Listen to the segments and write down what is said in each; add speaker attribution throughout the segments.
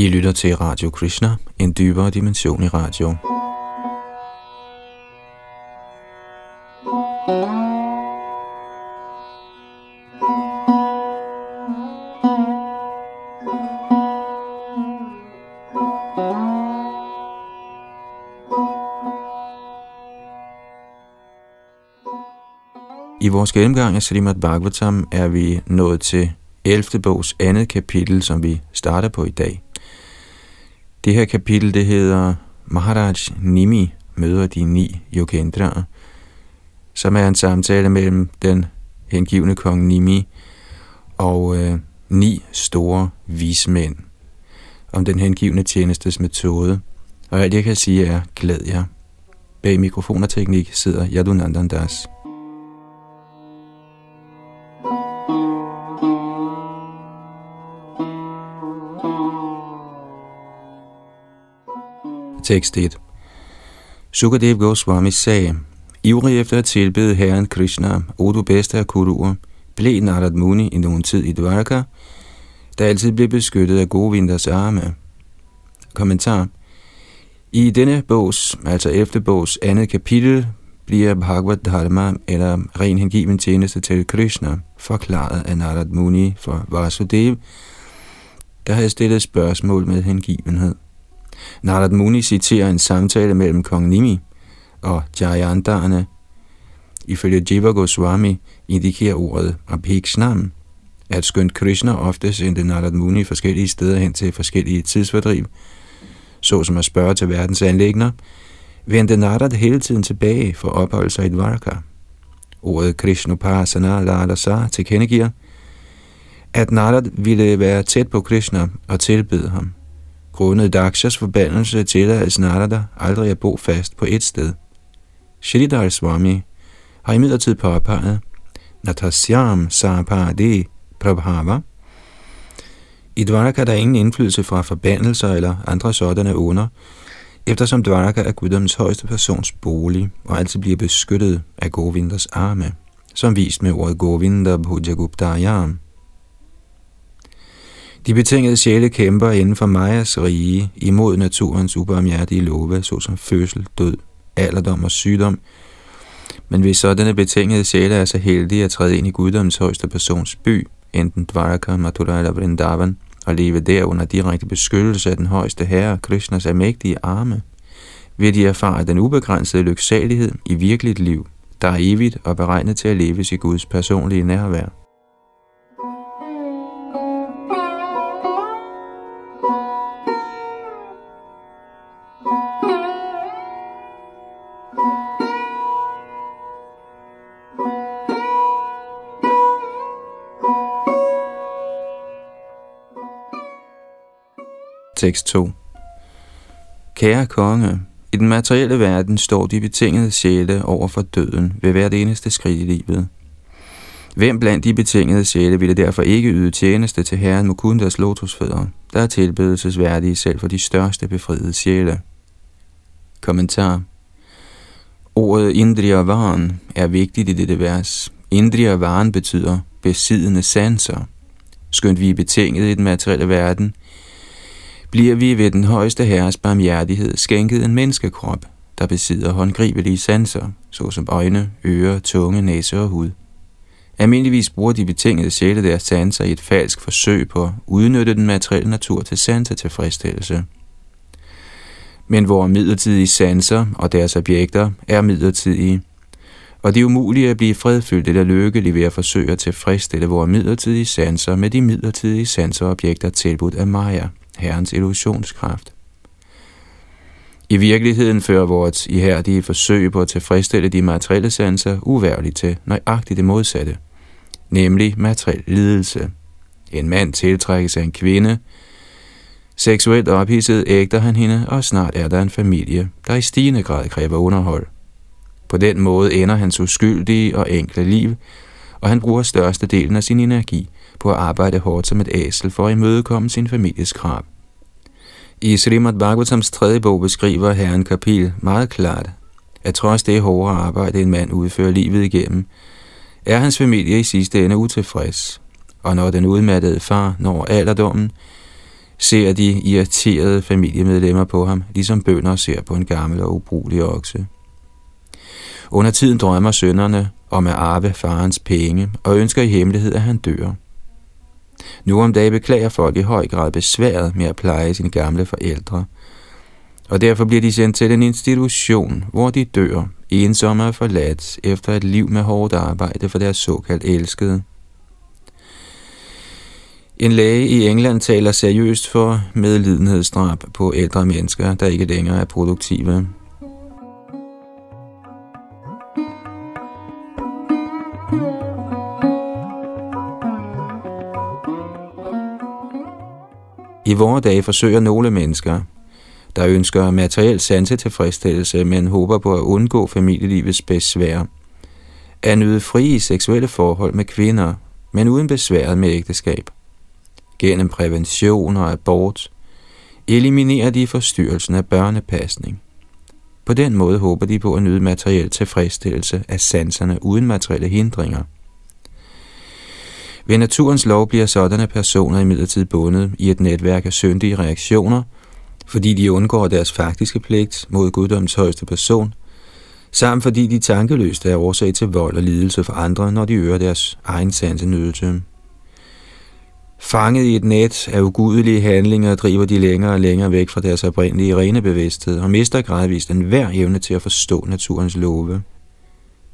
Speaker 1: I lytter til Radio Krishna, en dybere dimension i radio. I vores gennemgang af Srimad Bhagavatam er vi nået til 11. bogs andet kapitel, som vi starter på i dag. Det her kapitel, det hedder Maharaj Nimi møder de ni yogendraer, som er en samtale mellem den hengivne kong Nimi og øh, ni store vismænd om den hengivne tjenestes metode. Og alt jeg kan sige er, glæd jer. Bag mikrofon og teknik sidder Yadunandandas. Das. Tekst 1 Sukadev Goswami sagde, Ivrig efter at tilbede Herren Krishna, o du bedste af kuruer, blev Narad Muni i nogen tid i Dvaraka, der altid blev beskyttet af Govinders arme. Kommentar I denne bogs, altså efter bogs andet kapitel, bliver Bhagavad Dharma, eller ren hengiven tjeneste til Krishna, forklaret af Narad Muni for Vasudev, der havde stillet spørgsmål med hengivenhed. Narad Muni citerer en samtale mellem kong Nimi og Jayantarne. Ifølge Jiva Goswami indikerer ordet Abhiksnam, at skønt Krishna ofte sendte Narad Muni forskellige steder hen til forskellige tidsfordriv, såsom at spørge til verdens anlægner, vendte Narad hele tiden tilbage for at opholde sig i Dvaraka. Ordet Krishnupasana Lalasa tilkendegiver, at Narad ville være tæt på Krishna og tilbede ham. Grundet Dakshas forbandelse til at Narada aldrig at bo fast på et sted. Shridhar Swami har imidlertid påpeget, Natasyam Sapade Prabhava. I Dvaraka er der ingen indflydelse fra forbandelser eller andre sådanne under, eftersom Dvaraka er guddommens højeste persons bolig og altid bliver beskyttet af Govinders arme, som vist med ordet Govinda Bhujaguptayam. De betingede sjæle kæmper inden for Majas rige imod naturens ubarmhjertige love, såsom fødsel, død, alderdom og sygdom. Men hvis sådanne betingede sjæle er så heldige at træde ind i guddommens højeste persons by, enten Dvaraka, Mathura eller Vrindavan, og leve der under direkte beskyttelse af den højeste herre, Krishnas almægtige arme, vil de erfare den ubegrænsede lyksalighed i virkeligt liv, der er evigt og beregnet til at leves i Guds personlige nærvær. Tekst 2 Kære konge, i den materielle verden står de betingede sjæle over for døden ved hvert eneste skridt i livet. Hvem blandt de betingede sjæle ville derfor ikke yde tjeneste til Herren Mukundas lotusfødder, der er tilbedelsesværdige selv for de største befriede sjæle? Kommentar Ordet Indriyavan er vigtigt i dette vers. Indriyavan betyder besiddende sanser. Skønt vi er betinget i den materielle verden, bliver vi ved den højeste herres barmhjertighed skænket en menneskekrop, der besidder håndgribelige sanser, såsom øjne, ører, tunge, næse og hud. Almindeligvis bruger de betingede sjæle deres sanser i et falsk forsøg på at udnytte den materielle natur til sanser tilfredsstillelse. Men hvor midlertidige sanser og deres objekter er midlertidige, og det er umuligt at blive fredfyldt eller lykkelig ved at forsøge at tilfredsstille vores midlertidige sanser med de midlertidige sanserobjekter tilbudt af Maya. Herrens illusionskraft. I virkeligheden fører vores ihærdige forsøg på at tilfredsstille de materielle sanser uværligt til nøjagtigt det modsatte, nemlig materiel lidelse. En mand tiltrækkes af en kvinde, seksuelt ophidset ægter han hende, og snart er der en familie, der i stigende grad kræver underhold. På den måde ender hans uskyldige og enkle liv, og han bruger størstedelen af sin energi på at arbejde hårdt som et æsel for at imødekomme sin families krav. I Srimad Bhagavatams tredje bog beskriver herren Kapil meget klart, at trods det hårde arbejde, en mand udfører livet igennem, er hans familie i sidste ende utilfreds. Og når den udmattede far når alderdommen, ser de irriterede familiemedlemmer på ham, ligesom bønder ser på en gammel og ubrugelig okse. Under tiden drømmer sønnerne om at arve farens penge og ønsker i hemmelighed, at han dør. Nu om dagen beklager folk i høj grad besværet med at pleje sine gamle forældre, og derfor bliver de sendt til en institution, hvor de dør, ensomme og forladt, efter et liv med hårdt arbejde for deres såkaldt elskede. En læge i England taler seriøst for medlidenhedsdrab på ældre mennesker, der ikke længere er produktive. I vore dage forsøger nogle mennesker, der ønsker materiel sanse tilfredsstillelse, men håber på at undgå familielivets besvær, at nyde frie seksuelle forhold med kvinder, men uden besværet med ægteskab. Gennem prævention og abort eliminerer de forstyrrelsen af børnepasning. På den måde håber de på at nyde materiel tilfredsstillelse af sanserne uden materielle hindringer. Ved naturens lov bliver sådanne personer imidlertid bundet i et netværk af syndige reaktioner, fordi de undgår deres faktiske pligt mod guddoms højeste person, samt fordi de tankeløst er årsag til vold og lidelse for andre, når de øger deres egen sansenydelse. Fanget i et net af ugudelige handlinger driver de længere og længere væk fra deres oprindelige rene bevidsthed og mister gradvist enhver evne til at forstå naturens love.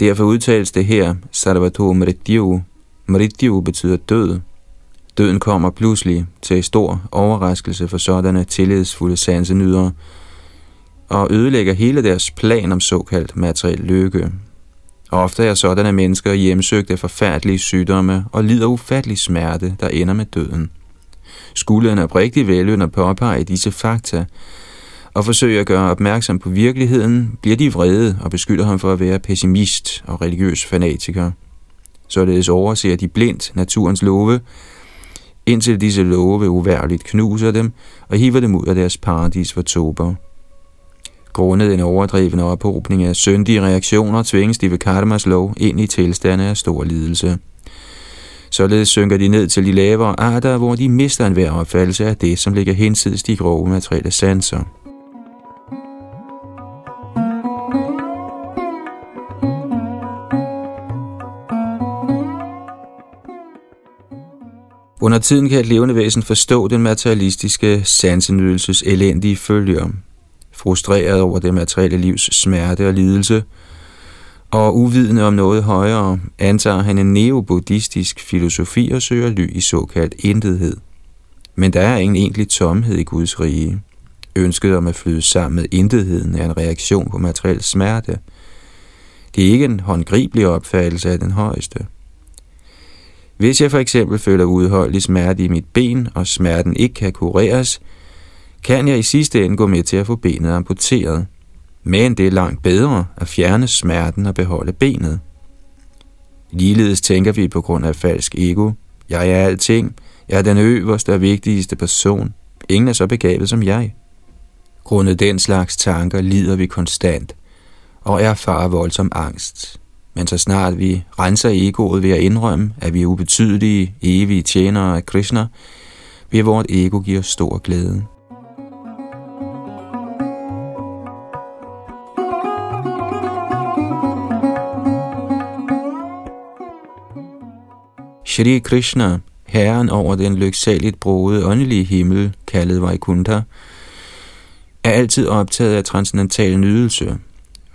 Speaker 1: Derfor udtales det her, Sarvato Meridio. Meridio betyder død. Døden kommer pludselig til stor overraskelse for sådanne tillidsfulde sansenydere og ødelægger hele deres plan om såkaldt materiel lykke. Ofte er sådanne mennesker hjemsøgt af forfærdelige sygdomme og lider ufattelig smerte, der ender med døden. Skulle en oprigtig væløn at påpege disse fakta og forsøge at gøre opmærksom på virkeligheden, bliver de vrede og beskylder ham for at være pessimist og religiøs fanatiker. Således overser de blindt naturens love, indtil disse love uværligt knuser dem og hiver dem ud af deres paradis for tober. Grundet en overdreven ophobning af syndige reaktioner tvinges de ved karmas lov ind i tilstande af stor lidelse. Således synker de ned til de lavere arter, hvor de mister enhver opfattelse af det, som ligger hinsides de grove materielle sanser. Under tiden kan et levende væsen forstå den materialistiske sansenydelses elendige følger frustreret over det materielle livs smerte og lidelse, og uvidende om noget højere, antager han en neobuddhistisk filosofi og søger ly i såkaldt intethed. Men der er ingen egentlig tomhed i Guds rige. Ønsket om at flyde sammen med intetheden er en reaktion på materiel smerte. Det er ikke en håndgribelig opfattelse af den højeste. Hvis jeg for eksempel føler udholdelig smerte i mit ben, og smerten ikke kan kureres, kan jeg i sidste ende gå med til at få benet amputeret. Men det er langt bedre at fjerne smerten og beholde benet. Ligeledes tænker vi på grund af falsk ego. Jeg er alting. Jeg er den øverste og vigtigste person. Ingen er så begavet som jeg. Grundet den slags tanker lider vi konstant og erfarer voldsom angst. Men så snart vi renser egoet ved at indrømme, at vi er ubetydelige, evige tjenere af Krishna, vil vort ego give os stor glæde. Shri Krishna, herren over den lyksaligt broede åndelige himmel, kaldet Vaikuntha, er altid optaget af transcendental nydelse.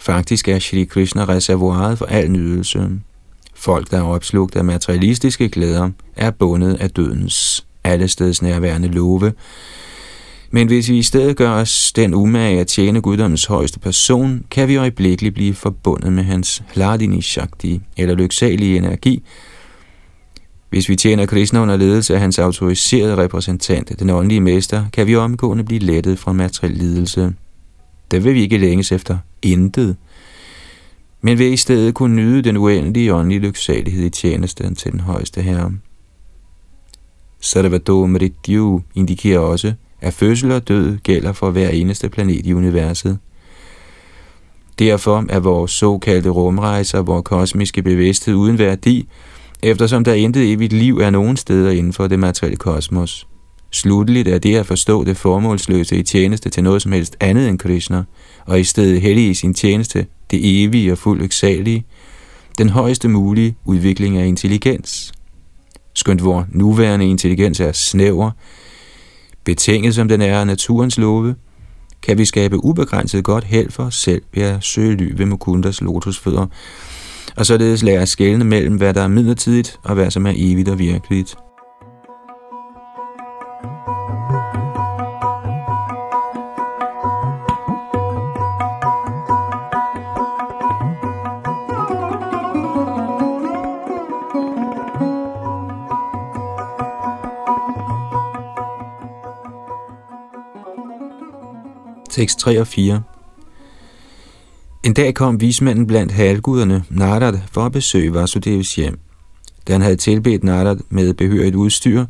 Speaker 1: Faktisk er Shri Krishna reservoiret for al nydelse. Folk, der er opslugt af materialistiske glæder, er bundet af dødens allesteds nærværende love. Men hvis vi i stedet gør os den umage at tjene guddommens højeste person, kan vi øjeblikkeligt blive forbundet med hans Hladini Shakti, eller lyksalige energi, hvis vi tjener Krishna under ledelse af hans autoriserede repræsentant, den åndelige mester, kan vi omgående blive lettet fra materiel lidelse der vil vi ikke længes efter intet, men vil i stedet kunne nyde den uendelige åndelige lyksalighed i tjenesten til den højeste herre. Sarvado Mrityu indikerer også, at fødsel og død gælder for hver eneste planet i universet. Derfor er vores såkaldte rumrejser, vores kosmiske bevidsthed uden værdi, eftersom der intet evigt liv er nogen steder inden for det materielle kosmos. Slutteligt er det at forstå det formålsløse i tjeneste til noget som helst andet end Krishna, og i stedet hellige i sin tjeneste det evige og fuldt lyksalige, den højeste mulige udvikling af intelligens. Skønt vor nuværende intelligens er snæver, betinget som den er af naturens love, kan vi skabe ubegrænset godt held for os selv ved at søge ly ved Mukundas lotusfødder, og således lære at skælne mellem, hvad der er midlertidigt og hvad som er evigt og virkeligt tekst 3 og 4. En dag kom vismanden blandt halvguderne, Narad, for at besøge Vasudevs hjem. Da han havde tilbedt Narad med behørigt udstyr,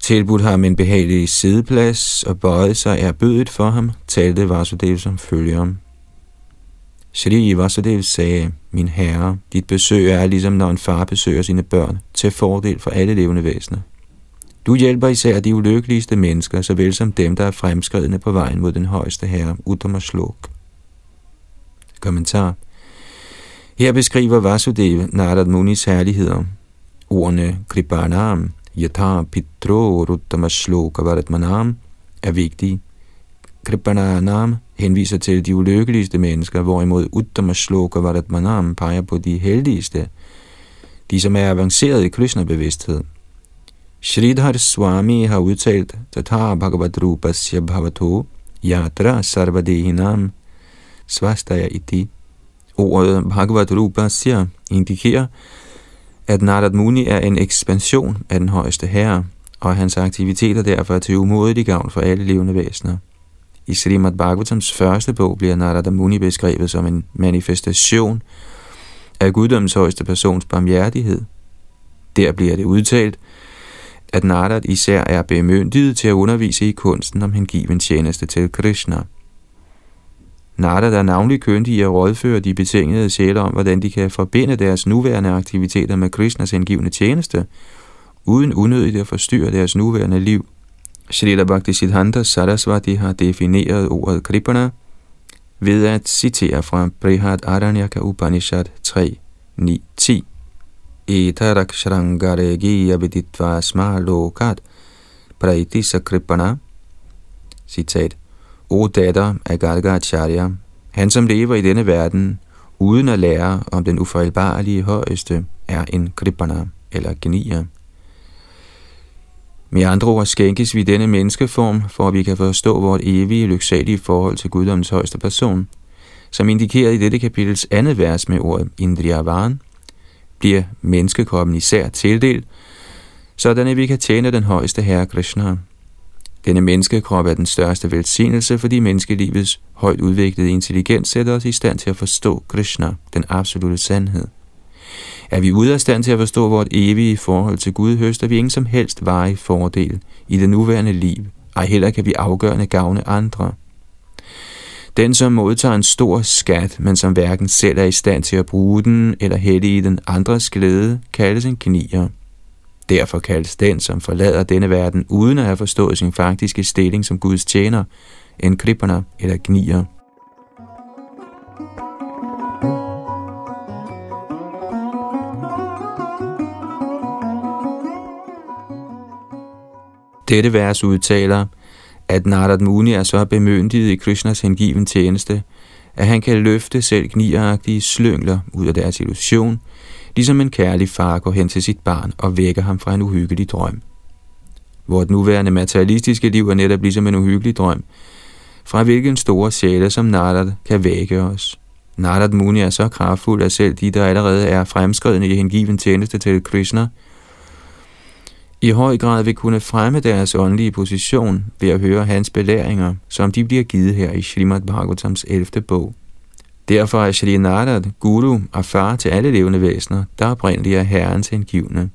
Speaker 1: tilbudt ham en behagelig sideplads og bøjede sig erbødigt for ham, talte Vasudev som følger. Shri Vasudev sagde, min herre, dit besøg er ligesom når en far besøger sine børn, til fordel for alle levende væsener. Du hjælper især de ulykkeligste mennesker, såvel som dem, der er fremskridende på vejen mod den højeste herre, Uttama Shlok. Kommentar Her beskriver Vasudev Narad Munis herligheder. Ordene Kribanam Yatha Pitro Ruttama Shloka Varatmanam er vigtige. Kripanam henviser til de ulykkeligste mennesker, hvorimod Uttama Shloka Varatmanam peger på de heldigste, de som er avanceret i Krishna-bevidsthed. Sridhar Swami har udtalt, Tatha Bhagavad Rupasya Bhavato Yatra Sarvadehinam Svastaya Iti. Ordet Bhagavad Rupasya indikerer, at Narad Muni er en ekspansion af den højeste herre, og hans aktiviteter derfor er til umådelig gavn for alle levende væsener. I Srimad Bhagavatams første bog bliver Narada Muni beskrevet som en manifestation af guddommens højeste persons barmhjertighed. Der bliver det udtalt, at Narad især er bemyndiget til at undervise i kunsten om hengiven tjeneste til Krishna. Narad er navnlig køndig i at rådføre de betingede sjæle om, hvordan de kan forbinde deres nuværende aktiviteter med Krishnas indgivende tjeneste, uden unødigt at forstyrre deres nuværende liv. Srila Bhaktisiddhanta Sarasvati har defineret ordet Kripana ved at citere fra Brihad Aranyaka Upanishad 3, 9, 10. Etaraksharangare viditva sma lokat Praitisa sakripana. Citat. O datter af Gargacharya, han som lever i denne verden, uden at lære om den ufejlbarlige højeste, er en kribana eller genier. Med andre ord skænkes vi denne menneskeform, for at vi kan forstå vores evige lyksalige forhold til guddommens højeste person, som indikeret i dette kapitels andet vers med ordet Indriyavan, bliver menneskekroppen især tildelt, sådan at vi kan tjene den højeste herre Krishna. Denne menneskekrop er den største velsignelse, fordi menneskelivets højt udviklede intelligens sætter os i stand til at forstå Krishna, den absolute sandhed. Er vi ude af stand til at forstå vores evige forhold til Gud, høster vi ingen som helst varig fordel i det nuværende liv, og heller kan vi afgørende gavne andre. Den, som modtager en stor skat, men som hverken selv er i stand til at bruge den eller hælde i den andres glæde, kaldes en gnier. Derfor kaldes den, som forlader denne verden uden at have forstået sin faktiske stilling som Guds tjener, en kripperne eller gnier. Dette vers udtaler, at Narad Muni er så bemyndiget i Krishnas hengiven tjeneste, at han kan løfte selv gnieragtige slyngler ud af deres illusion, ligesom en kærlig far går hen til sit barn og vækker ham fra en uhyggelig drøm. Vort nuværende materialistiske liv er netop ligesom en uhyggelig drøm, fra hvilken store sjæle som Narad kan vække os. Narad Muni er så kraftfuld, at selv de, der allerede er fremskredne i hengiven tjeneste til Krishna, i høj grad vil kunne fremme deres åndelige position ved at høre hans belæringer, som de bliver givet her i Srimad Bhagavatams 11. bog. Derfor er Shri Narad guru og far til alle levende væsener, der oprindeligt er herrens hengivne,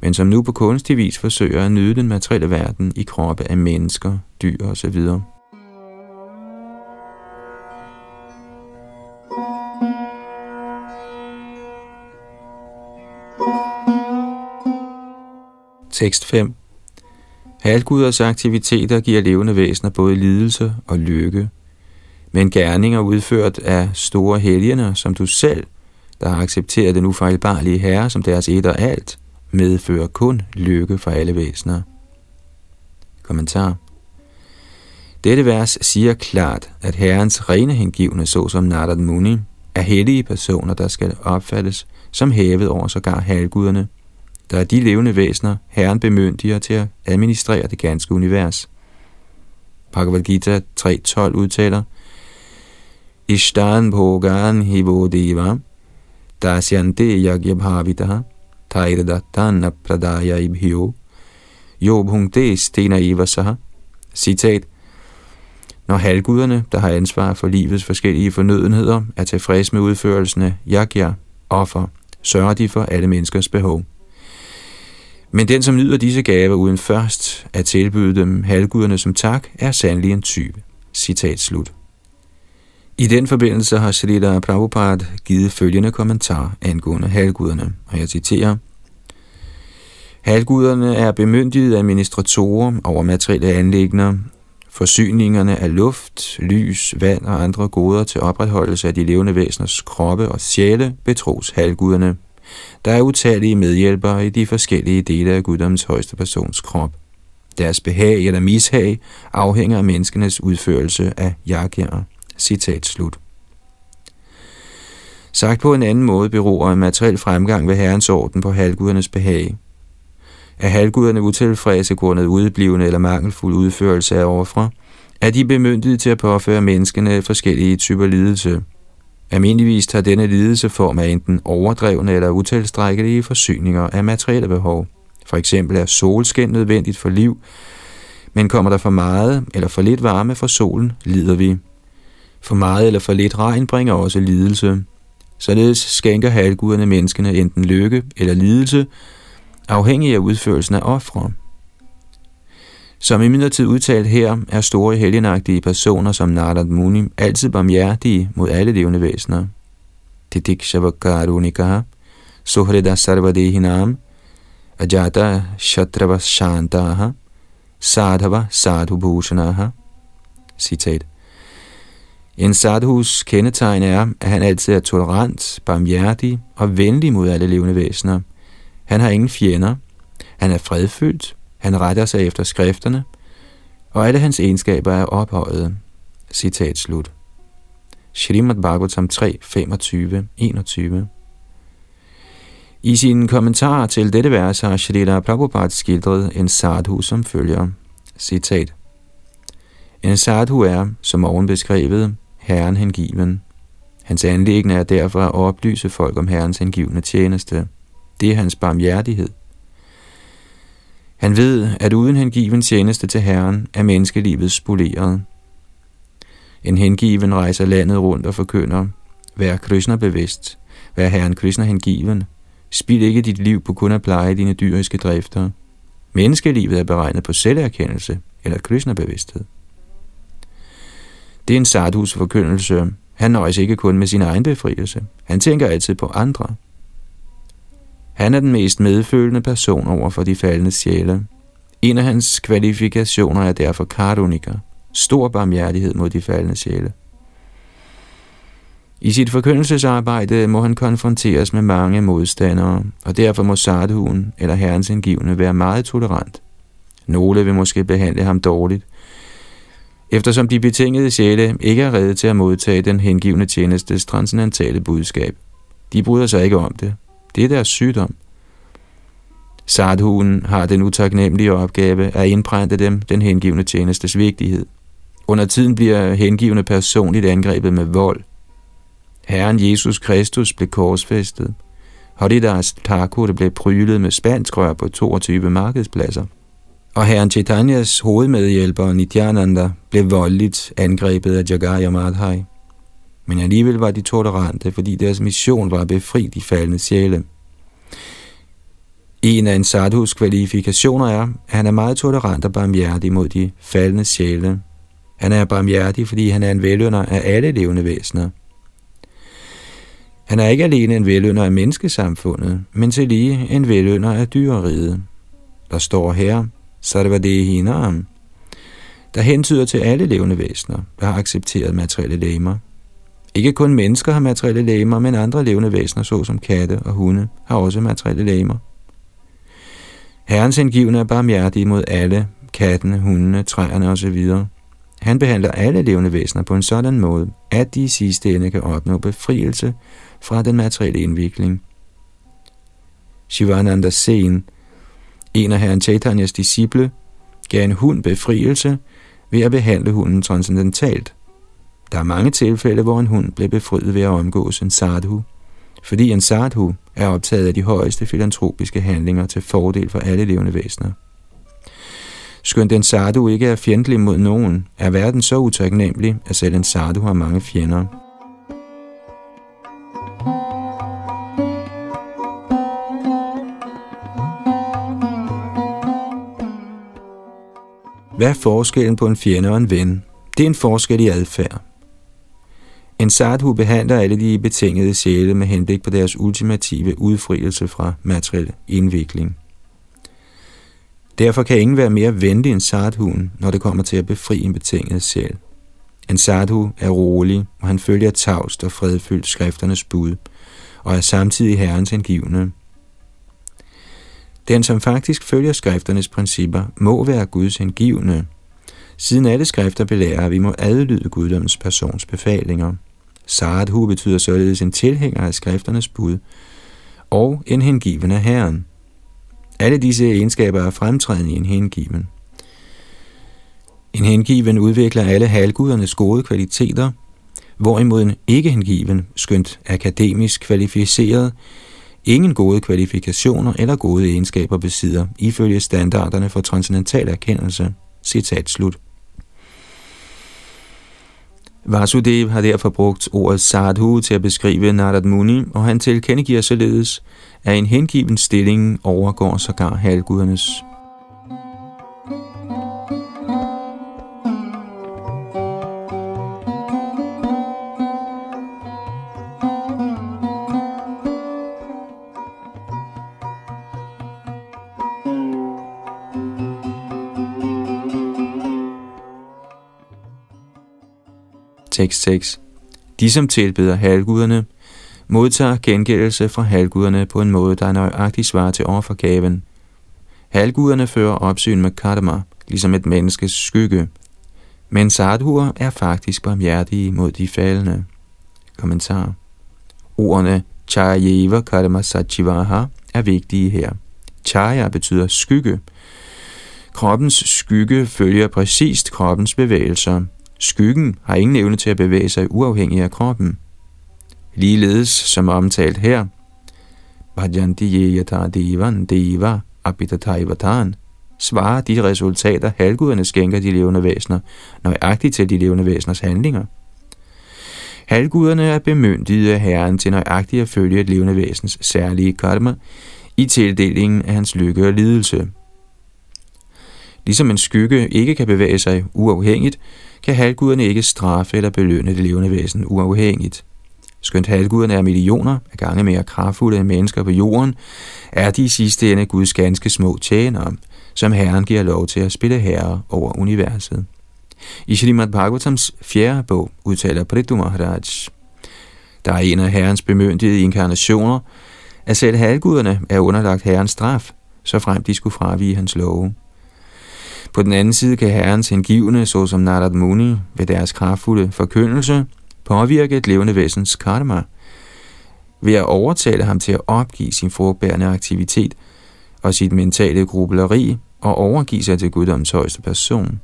Speaker 1: men som nu på kunstig vis forsøger at nyde den materielle verden i kroppe af mennesker, dyr osv. Tekst 5 Halvguders aktiviteter giver levende væsener både lidelse og lykke, men gerninger udført af store helgener, som du selv, der har accepteret den ufejlbarlige herre som deres et og alt, medfører kun lykke for alle væsener. Kommentar Dette vers siger klart, at herrens rene hengivne, såsom Narad Muni, er hellige personer, der skal opfattes som hævet over sågar halvguderne, der er de levende væsener, Herren bemyndiger til at administrere det ganske univers. Bhagavad Gita 3.12 udtaler, Ishtan bhogan hivodeva dasyante yagyabhavitaha tairadatan pradaya ibhyo yo bhungte stena ivasaha. Citat. Når halvguderne, der har ansvar for livets forskellige fornødenheder, er tilfredse med udførelsen af yagya, offer, sørger de for alle menneskers behov. Men den, som nyder disse gaver uden først at tilbyde dem halvguderne som tak, er sandelig en type. Citat slut. I den forbindelse har Srila Prabhupada givet følgende kommentar angående halvguderne, og jeg citerer. Halvguderne er bemyndigede administratorer over materielle anlægner, forsyningerne af luft, lys, vand og andre goder til opretholdelse af de levende væseners kroppe og sjæle betros halvguderne. Der er utallige medhjælpere i de forskellige dele af guddommens højeste persons krop. Deres behag eller mishag afhænger af menneskenes udførelse af jagtjærer. Citat slut. Sagt på en anden måde beror en materiel fremgang ved herrens orden på halvgudernes behag. Er halvguderne utilfredse grundet udeblivende eller mangelfuld udførelse af overfra, er de bemyndiget til at påføre menneskene forskellige typer lidelse. Almindeligvis tager denne lidelse form af enten overdrevne eller utilstrækkelige forsyninger af materielle behov. For eksempel er solskin nødvendigt for liv, men kommer der for meget eller for lidt varme fra solen, lider vi. For meget eller for lidt regn bringer også lidelse. Således skænker halvguderne menneskene enten lykke eller lidelse, afhængig af udførelsen af ofre. Som i midlertid udtalt her, er store helgenagtige personer som Narad Muni altid barmhjertige mod alle levende væsener. Titikshavakarunikaha, Suhrida Sarvadehinam, Ajata Shatrava Shantaha, Sadhava Sadhubhushanaha. Citat. En sadhus kendetegn er, at han altid er tolerant, barmhjertig og venlig mod alle levende væsener. Han har ingen fjender. Han er fredfyldt. Han retter sig efter skrifterne. Og alle hans egenskaber er ophøjet. Citat slut. Shrimad Bhagavatam 3, 25, 21 I sin kommentar til dette vers har Shrita Prabhupada skildret en sadhu som følger. Citat. En sadhu er, som oven beskrevet, Herren hengiven. Hans anlæggende er derfor at oplyse folk om Herrens hengivne tjeneste. Det er hans barmhjertighed. Han ved, at uden hengiven tjeneste til Herren er menneskelivet spoleret. En hengiven rejser landet rundt og forkynder, vær Krishna bevidst, vær Herren Krishna hengiven, spil ikke dit liv på kun at pleje dine dyriske drifter. Menneskelivet er beregnet på selverkendelse eller Krishna bevidsthed. Det er en sadhus forkyndelse. Han nøjes ikke kun med sin egen befrielse. Han tænker altid på andre. Han er den mest medfølende person over for de faldende sjæle. En af hans kvalifikationer er derfor kardoniker, stor barmhjertighed mod de faldende sjæle. I sit forkyndelsesarbejde må han konfronteres med mange modstandere, og derfor må sadhuen eller herrens indgivende være meget tolerant. Nogle vil måske behandle ham dårligt, eftersom de betingede sjæle ikke er redde til at modtage den hengivne tjenestes transcendentale budskab. De bryder sig ikke om det. Det er deres sygdom. Sadhuen har den utaknemmelige opgave at indprænte dem den hengivne tjenestes vigtighed. Under tiden bliver hengivne personligt angrebet med vold. Herren Jesus Kristus blev korsfæstet. Haridas Thakur blev prylet med spansk rør på 22 markedspladser og herren Chaitanyas hovedmedhjælper Nityananda blev voldeligt angrebet af Jagaya Madhai. Men alligevel var de tolerante, fordi deres mission var at befri de faldende sjæle. En af en sadhus kvalifikationer er, at han er meget tolerant og barmhjertig mod de faldende sjæle. Han er barmhjertig, fordi han er en velønder af alle levende væsener. Han er ikke alene en velønder af menneskesamfundet, men til lige en velønder af dyreriget. Der står her, sarvadehinam, der hentyder til alle levende væsener, der har accepteret materielle læmer. Ikke kun mennesker har materielle læmer, men andre levende væsener, såsom katte og hunde, har også materielle læmer. Herrens indgivende er barmhjertig mod alle, kattene, hundene, træerne osv. Han behandler alle levende væsener på en sådan måde, at de i sidste ende kan opnå befrielse fra den materielle indvikling. Shivananda Sen, en af herren Chaitanyas disciple, gav en hund befrielse ved at behandle hunden transcendentalt. Der er mange tilfælde, hvor en hund blev befriet ved at omgås en sadhu, fordi en sadhu er optaget af de højeste filantropiske handlinger til fordel for alle levende væsener. Skønt en sadhu ikke er fjendtlig mod nogen, er verden så utaknemmelig, at selv en sadhu har mange fjender. Hvad er forskellen på en fjende og en ven? Det er en forskel i adfærd. En sadhu behandler alle de betingede sjæle med henblik på deres ultimative udfrielse fra materiel indvikling. Derfor kan ingen være mere venlig end sadhuen, når det kommer til at befri en betinget sjæl. En sadhu er rolig, og han følger tavst og fredfyldt skrifternes bud, og er samtidig herrens indgivende. Den, som faktisk følger skrifternes principper, må være Guds hengivne, siden alle skrifter belærer, at vi må adlyde guddommens persons befalinger. Sadhu betyder således en tilhænger af skrifternes bud og en hengiven af Herren. Alle disse egenskaber er fremtrædende i en hengiven. En hengiven udvikler alle halvgudernes gode kvaliteter, hvorimod en ikke-hengiven, skønt akademisk kvalificeret, ingen gode kvalifikationer eller gode egenskaber besidder, ifølge standarderne for transcendental erkendelse. Citat slut. Vasudev har derfor brugt ordet sadhu til at beskrive Narad Muni, og han tilkendegiver således, at en hengiven stilling overgår sågar halvgudernes. Tekst 6. De, som tilbeder halvguderne, modtager gengældelse fra halvguderne på en måde, der er nøjagtigt svarer til overforgaven. Halvguderne fører opsyn med karma, ligesom et menneskes skygge. Men sadhuer er faktisk barmhjertige mod de faldende. Kommentar. Ordene Chayeva Karma Sachivaha er vigtige her. Chaya betyder skygge. Kroppens skygge følger præcist kroppens bevægelser. Skyggen har ingen evne til at bevæge sig uafhængig af kroppen. Ligeledes som omtalt her, Bhajanti yata devan deva apitatayvatan, svarer de resultater, halvguderne skænker de levende væsener, nøjagtigt til de levende væseners handlinger. Halvguderne er bemyndiget af Herren til nøjagtigt at følge et levende væsens særlige karma i tildelingen af hans lykke og lidelse. Ligesom en skygge ikke kan bevæge sig uafhængigt, kan halvguderne ikke straffe eller belønne det levende væsen uafhængigt. Skønt halvguderne er millioner af gange mere kraftfulde end mennesker på jorden, er de i sidste ende Guds ganske små tjenere, som Herren giver lov til at spille herre over universet. I Srimad Bhagavatams fjerde bog udtaler Prithu Maharaj, der er en af Herrens bemyndigede inkarnationer, at selv halvguderne er underlagt Herrens straf, så frem de skulle fravige hans love. På den anden side kan herrens hengivne, såsom Narad Muni, ved deres kraftfulde forkyndelse, påvirke et levende væsens karma, ved at overtale ham til at opgive sin frugtbærende aktivitet og sit mentale grubleri og overgive sig til guddoms højeste person.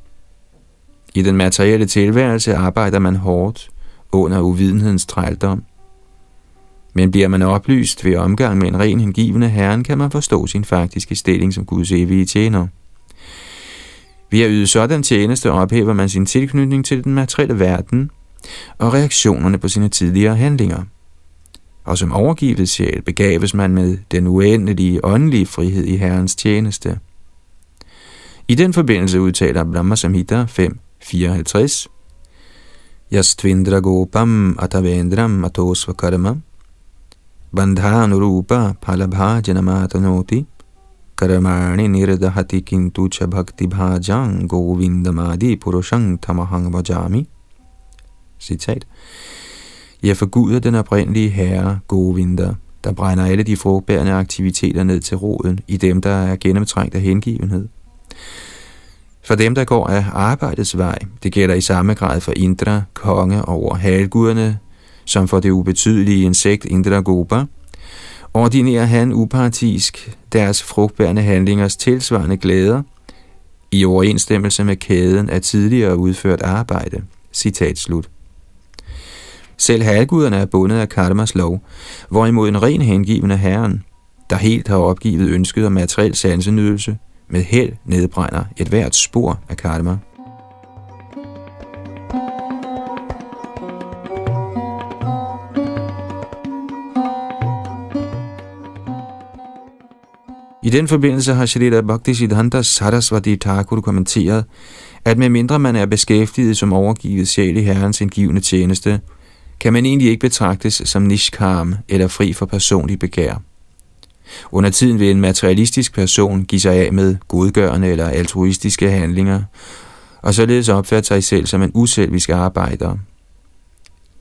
Speaker 1: I den materielle tilværelse arbejder man hårdt under uvidenhedens trældom. Men bliver man oplyst ved omgang med en ren hengivende herren, kan man forstå sin faktiske stilling som Guds evige tjener. Ved at yde sådan tjeneste ophæver man sin tilknytning til den materielle verden og reaktionerne på sine tidligere handlinger. Og som overgivet sjæl begaves man med den uendelige åndelige frihed i Herrens tjeneste. I den forbindelse udtaler Brahma Samhita 5.54 Yastvindra gopam atavendram atosva karma bandhanurupa palabha कर्माणि karamani किन्तु kintu भक्तिभाजां bhakti bhajang govindamadi purushang tamahang vajami. Citat. Jeg forguder den oprindelige herre, Govinda, der brænder alle de frugtbærende aktiviteter ned til roden i dem, der er gennemtrængt af hengivenhed. For dem, der går af arbejdets vej, det gælder i samme grad for Indra, konge over halvguderne, som for det ubetydelige insekt Indra Gopa, ordinerer han upartisk deres frugtbærende handlingers tilsvarende glæder i overensstemmelse med kæden af tidligere udført arbejde. Citat slut. Selv halvguderne er bundet af karmas lov, hvorimod en ren hengivende herren, der helt har opgivet ønsket om materiel sansenydelse, med held nedbrænder et hvert spor af karma. Den forbindelse har Shalita Bhakti Siddhanta Sarasvati Thakur kommenteret, at medmindre man er beskæftiget som overgivet sjæl i Herrens indgivende tjeneste, kan man egentlig ikke betragtes som nishkarm eller fri for personlig begær. Under tiden vil en materialistisk person give sig af med godgørende eller altruistiske handlinger, og således opfatte sig selv som en uselvisk arbejder.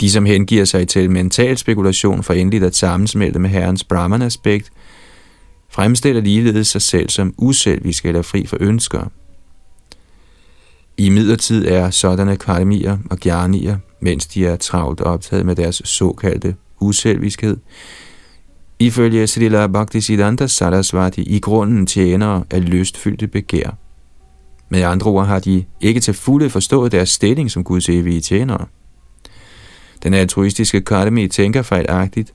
Speaker 1: De, som hengiver sig til mental spekulation for endeligt at sammensmelte med herrens Brahman-aspekt, fremstiller ligeledes sig selv som uselvisk eller fri for ønsker. I midlertid er sådanne karmier og gjernier, mens de er travlt optaget med deres såkaldte uselviskhed, ifølge Srila Bhaktisiddhanta Sarasvati i grunden tjenere af lystfyldte begær. Med andre ord har de ikke til fulde forstået deres stilling som Guds evige tjenere. Den altruistiske Karmi tænker fejlagtigt,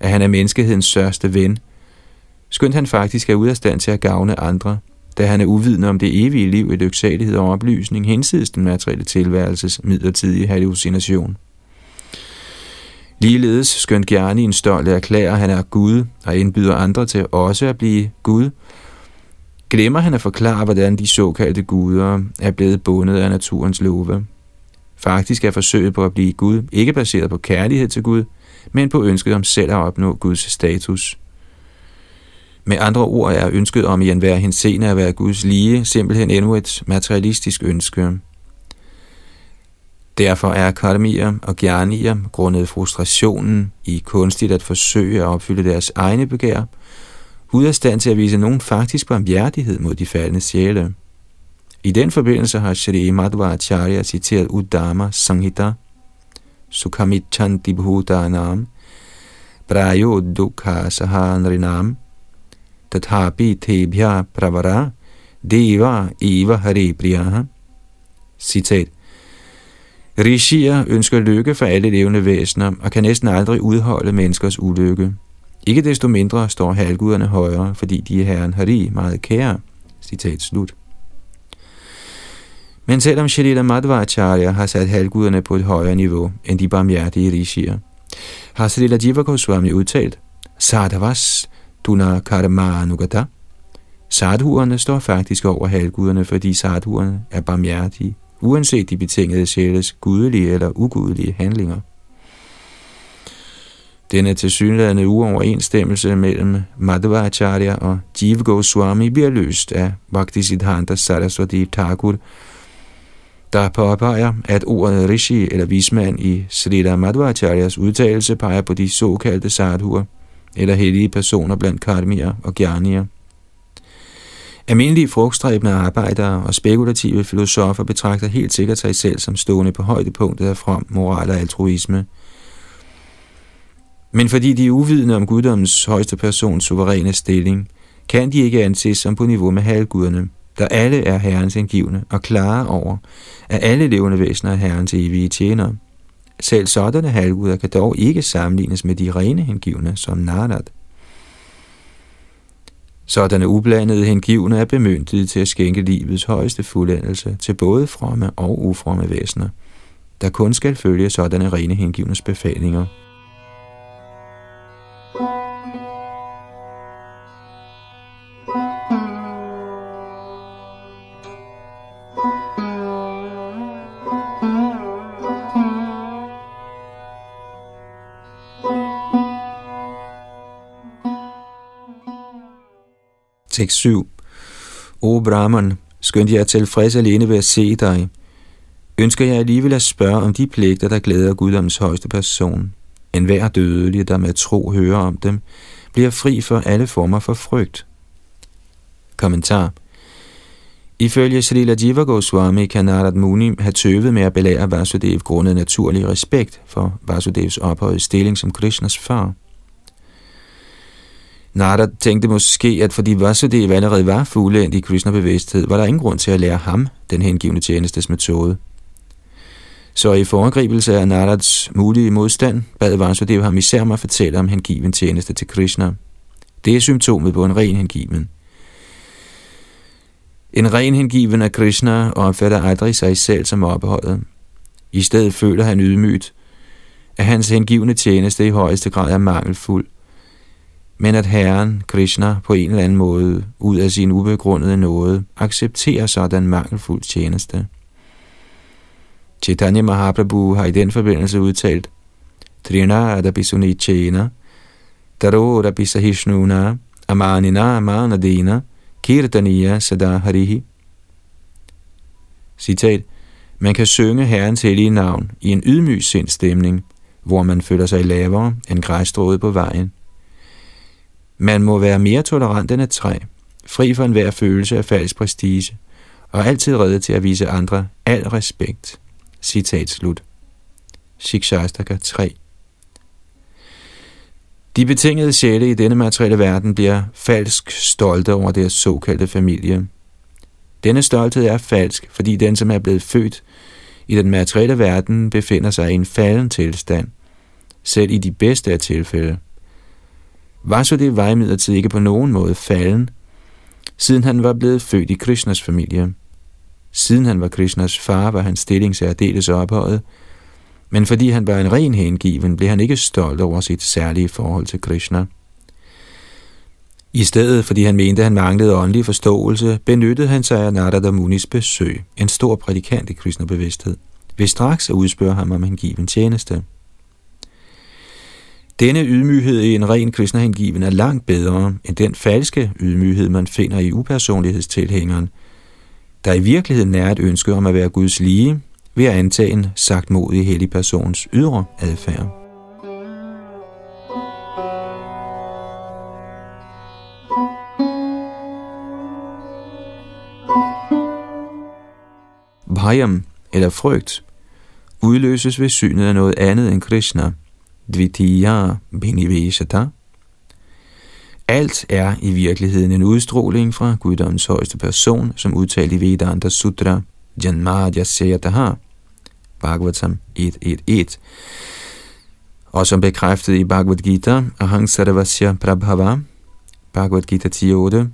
Speaker 1: at han er menneskehedens største ven, skønt han faktisk er ude af stand til at gavne andre, da han er uvidende om det evige liv i lyksalighed og oplysning hensides den materielle tilværelses midlertidige hallucination. Ligeledes skønt gerne en stolt erklærer, at han er Gud og indbyder andre til også at blive Gud, glemmer han at forklare, hvordan de såkaldte guder er blevet bundet af naturens love. Faktisk er forsøget på at blive Gud ikke baseret på kærlighed til Gud, men på ønsket om selv at opnå Guds status. Med andre ord er ønsket om i enhver henseende at være Guds lige simpelthen endnu et materialistisk ønske. Derfor er akademier og gernier grundet frustrationen i kunstigt at forsøge at opfylde deres egne begær, ude af stand til at vise nogen faktisk barmhjertighed mod de faldende sjæle. I den forbindelse har Shri Madhvacharya citeret Uddama Sanghita, Sukhamichanti Bhutanam, Prayo Dukha Sahanrinam, Tathapi Tebhya Pravara, Deva Eva Hare Priyaha. Citat. Rishier ønsker lykke for alle levende væsener og kan næsten aldrig udholde menneskers ulykke. Ikke desto mindre står halvguderne højere, fordi de er herren Hari meget kære. Citat slut. Men selvom Shalila Madhvacharya har sat halvguderne på et højere niveau end de barmhjertige rishier, har Shalila Jiva Goswami udtalt, Sadavas Duna Karma anugata. Sadhuerne står faktisk over halvguderne, fordi sadhuerne er barmhjertige uanset de betingede sjæles gudelige eller ugudelige handlinger. Denne tilsyneladende uoverensstemmelse mellem Madhvacharya og Jiva Goswami bliver løst af Bhaktisiddhanta Saraswati Thakur, der påpeger, at ordet rishi eller vismand i Srila Madhvacharyas udtalelse peger på de såkaldte sadhuer, eller hellige personer blandt karmier og gyanier. Almindelige frugtstræbende arbejdere og spekulative filosofer betragter helt sikkert sig selv som stående på højdepunktet af from moral og altruisme. Men fordi de er uvidende om guddommens højeste persons suveræne stilling, kan de ikke anses som på niveau med halvguderne, der alle er herrens indgivende og klare over, at alle levende væsener er herrens evige tjenere. Selv sådanne halvguder kan dog ikke sammenlignes med de rene hengivne som Narad. Sådanne ublandede hengivne er bemyndiget til at skænke livets højeste fuldendelse til både fromme og ufromme væsener, der kun skal følge sådanne rene hengivnes befalinger. 7 O Brahman, skønt jeg er tilfreds alene ved at se dig, ønsker jeg alligevel at spørge om de pligter, der glæder Guddoms højeste person. En hver dødelig, der med tro hører om dem, bliver fri for alle former for frygt. Kommentar Ifølge Srila Jiva Goswami kan Narad Muni have tøvet med at belære Vasudev grundet naturlig respekt for Vasudevs ophøjede stilling som Krishnas far. Narad tænkte måske, at fordi Vasudev allerede var fuldendt i Krishna-bevidsthed, var der ingen grund til at lære ham den hengivende tjenestes metode. Så i foregribelse af Narads mulige modstand, bad Vasudev ham især mig fortælle om hengiven tjeneste til Krishna. Det er symptomet på en ren hengiven. En ren hengiven af Krishna opfatter aldrig sig selv som opholdet. I stedet føler han ydmygt, at hans hengivende tjeneste i højeste grad er mangelfuld, men at Herren, Krishna, på en eller anden måde, ud af sin ubegrundede nåde, accepterer sådan mangelfuld tjeneste. Chaitanya Mahaprabhu har i den forbindelse udtalt, Trina Adabisuni Chena, Taro Adabhisahishnuna, Amanina Amanadina, Kirtaniya Sada Harihi. Citat, man kan synge Herrens hellige navn i en ydmyg sindstemning, hvor man føler sig lavere end græsstrået på vejen. Man må være mere tolerant end et træ, fri for enhver følelse af falsk prestige, og altid redde til at vise andre al respekt. Citat slut. Shikshastaka 3 De betingede sjæle i denne materielle verden bliver falsk stolte over deres såkaldte familie. Denne stolthed er falsk, fordi den, som er blevet født i den materielle verden, befinder sig i en falden tilstand, selv i de bedste af tilfælde. Vasudev var imidlertid ikke på nogen måde falden, siden han var blevet født i Krishnas familie. Siden han var Krishnas far, var hans stilling særdeles ophøjet, men fordi han var en ren hengiven, blev han ikke stolt over sit særlige forhold til Krishna. I stedet, fordi han mente, at han manglede åndelig forståelse, benyttede han sig af Narada Munis besøg, en stor prædikant i Krishna-bevidsthed, ved straks at udspørge ham om hengiven tjeneste. Denne ydmyghed i en ren kristnehengiven er langt bedre end den falske ydmyghed, man finder i upersonlighedstilhængeren, der i virkeligheden er et ønske om at være Guds lige, ved at antage en sagt modig hellig persons ydre adfærd. Bhayam, eller frygt, udløses ved synet af noget andet end Krishna, Dvitiya Biniveshata. Alt er i virkeligheden en udstråling fra guddoms højeste person, som udtalt i Vedanta Sutra, Janmadya Seyataha, Bhagavatam 1.1.1, og som bekræftet i Bhagavad Gita, Ahang Sarvasya Prabhava, Bhagavad Gita 10.8,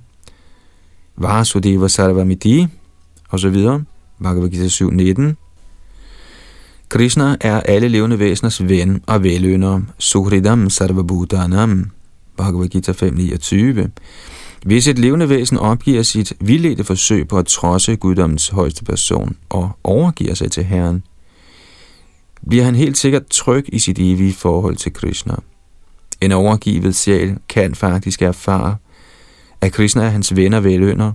Speaker 1: Vasudeva Sarvamiti, og så videre, Bhagavad Gita 7.19, Krishna er alle levende væseners ven og velønder, Suhridam Sarvabhutanam, Bhagavad Gita 5.29. Hvis et levende væsen opgiver sit vildledte forsøg på at trodse guddommens højeste person og overgiver sig til Herren, bliver han helt sikkert tryg i sit evige forhold til Krishna. En overgivet sjæl kan faktisk erfare, at Krishna er hans ven og velønder,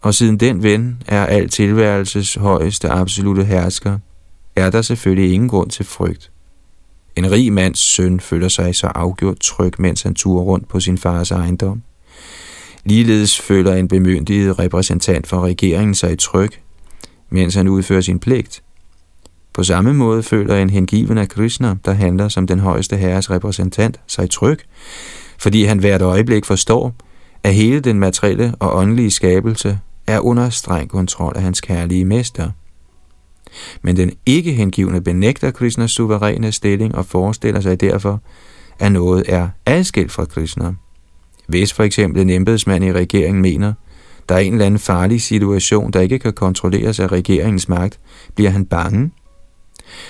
Speaker 1: og siden den ven er al tilværelses højeste absolute hersker, er der selvfølgelig ingen grund til frygt. En rig mands søn føler sig så afgjort tryg, mens han turer rundt på sin fars ejendom. Ligeledes føler en bemyndiget repræsentant for regeringen sig tryg, mens han udfører sin pligt. På samme måde føler en hengiven af Krishna, der handler som den højeste herres repræsentant, sig tryg, fordi han hvert øjeblik forstår, at hele den materielle og åndelige skabelse er under streng kontrol af hans kærlige mester. Men den ikke hengivne benægter Krishnas suveræne stilling og forestiller sig derfor, at noget er adskilt fra Krishna. Hvis for eksempel en embedsmand i regeringen mener, der er en eller anden farlig situation, der ikke kan kontrolleres af regeringens magt, bliver han bange.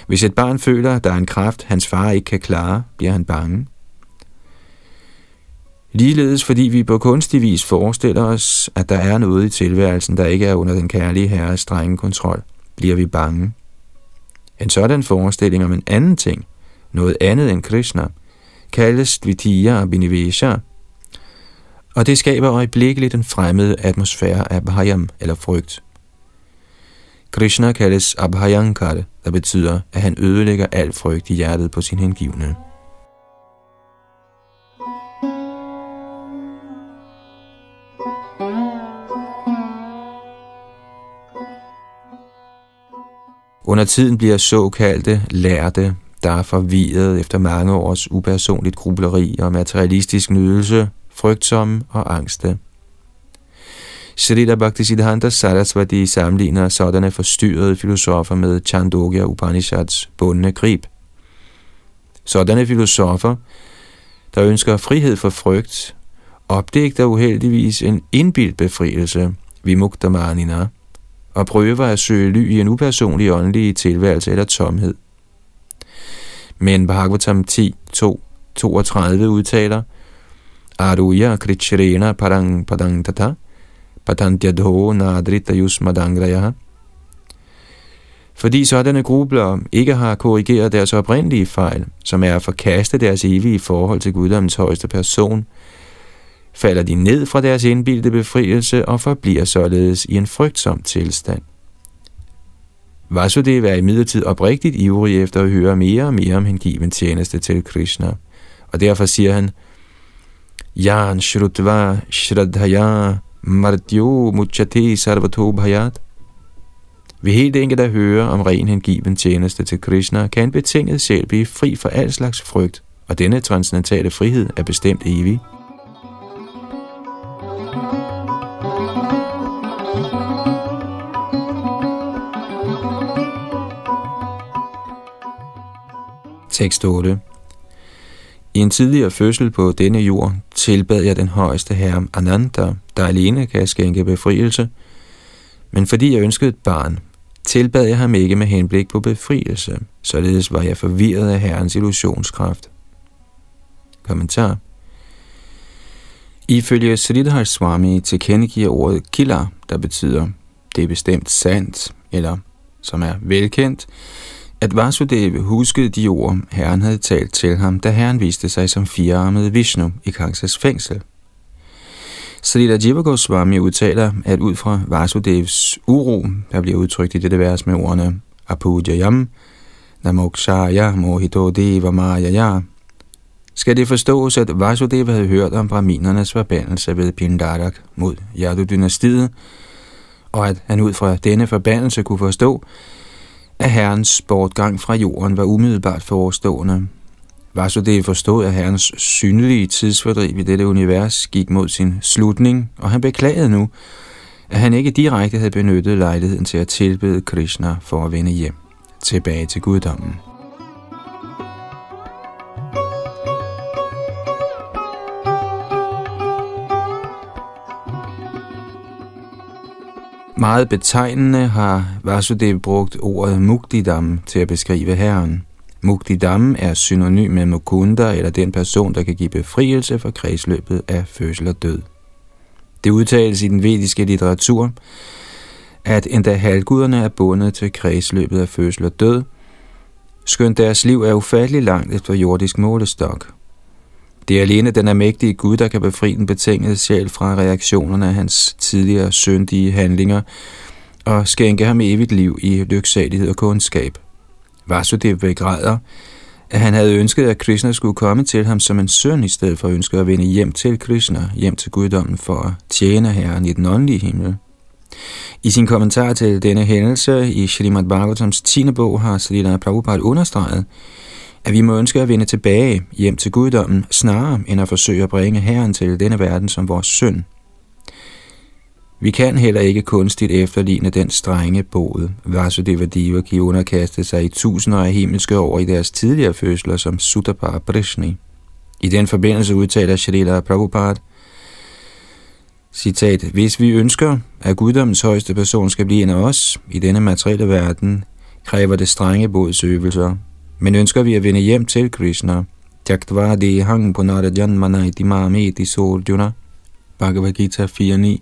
Speaker 1: Hvis et barn føler, at der er en kraft, hans far ikke kan klare, bliver han bange. Ligeledes fordi vi på kunstig vis forestiller os, at der er noget i tilværelsen, der ikke er under den kærlige herres strenge kontrol, bliver vi bange. En sådan forestilling om en anden ting, noget andet end Krishna, kaldes Dvitiya Abhinivesha, og det skaber øjeblikkeligt en fremmed atmosfære af bhayam eller frygt. Krishna kaldes Abhayankar, der betyder, at han ødelægger al frygt i hjertet på sin hengivne. Under tiden bliver såkaldte lærte, der er forvirret efter mange års upersonligt grubleri og materialistisk nydelse, frygtsomme og angste. Shrita Bhaktisiddhanta Sarasvati sammenligner sådanne forstyrrede filosofer med Chandogya Upanishads bundne grib. Sådanne filosofer, der ønsker frihed for frygt, opdægter uheldigvis en indbildt befrielse, vimuktamanina, og prøver at søge ly i en upersonlig åndelig tilværelse eller tomhed. Men Bhagavatam 10, 2, 32 udtaler, Aruya krichrena parang padang tata, patantyadho nadrita yusmadangraya. Fordi sådanne grubler ikke har korrigeret deres oprindelige fejl, som er at forkaste deres evige forhold til guddommens højeste person, falder de ned fra deres indbildte befrielse og forbliver således i en frygtsom tilstand. Vasudeva er imidlertid oprigtigt ivrig efter at høre mere og mere om hengiven tjeneste til Krishna, og derfor siger han, Jan Shrutva Shraddhaya Mardyo Muchate Sarvato Bhayat. Ved helt enkelt at høre om ren hengiven tjeneste til Krishna, kan en betinget sjæl blive fri for al slags frygt, og denne transcendentale frihed er bestemt evig. Tekst 8 I en tidligere fødsel på denne jord tilbad jeg den højeste herre Ananda, der alene kan skænke befrielse, men fordi jeg ønskede et barn, tilbad jeg ham ikke med henblik på befrielse, således var jeg forvirret af herrens illusionskraft. Kommentar. Ifølge Sridhar Swami tilkendegiver ordet kila, der betyder det er bestemt sandt, eller som er velkendt, at Vasudeva huskede de ord, Herren havde talt til ham, da Herren viste sig som firearmet Vishnu i Kangsas fængsel. Srila Jiva Goswami udtaler, at ud fra Vasudevs uro, der bliver udtrykt i dette vers med ordene Apujayam, Namokshaya Mohito Deva Mayaya, skal det forstås, at Vasudeva havde hørt om brahminernes forbandelse ved Pindarak mod Yadu-dynastiet, og at han ud fra denne forbandelse kunne forstå, at herrens bortgang fra jorden var umiddelbart forestående. Vasudev forstod, at herrens synlige tidsfordriv i dette univers gik mod sin slutning, og han beklagede nu, at han ikke direkte havde benyttet lejligheden til at tilbede Krishna for at vende hjem tilbage til guddommen. Meget betegnende har Vasudev brugt ordet Muktidam til at beskrive herren. Muktidam er synonym med Mukunda, eller den person, der kan give befrielse fra kredsløbet af fødsel og død. Det udtales i den vediske litteratur, at endda halvguderne er bundet til kredsløbet af fødsel og død, skønt deres liv er ufattelig langt efter jordisk målestok. Det er alene den almægtige Gud, der kan befri en betinget sjæl fra reaktionerne af hans tidligere syndige handlinger og skænke ham evigt liv i lyksalighed og kundskab. Vasudev begræder, at han havde ønsket, at Krishna skulle komme til ham som en søn, i stedet for at ønske at vende hjem til Krishna, hjem til guddommen for at tjene Herren i den åndelige himmel. I sin kommentar til denne hændelse i Srimad Bhagavatams 10. bog har Srila Prabhupada understreget, at vi må ønske at vende tilbage hjem til guddommen, snarere end at forsøge at bringe Herren til denne verden som vores søn. Vi kan heller ikke kunstigt efterligne den strenge bod, Vasudeva kan underkaste sig i tusinder af himmelske år i deres tidligere fødsler som Sutapara Brishni. I den forbindelse udtaler Shrila Prabhupada, citat, Hvis vi ønsker, at guddommens højeste person skal blive en af os i denne materielle verden, kræver det strenge bådsøvelser, men ønsker vi at vende hjem til Krishna, Tyaktva hang punarajan manaiti mameti sorjuna, Bhagavad Gita 4.9,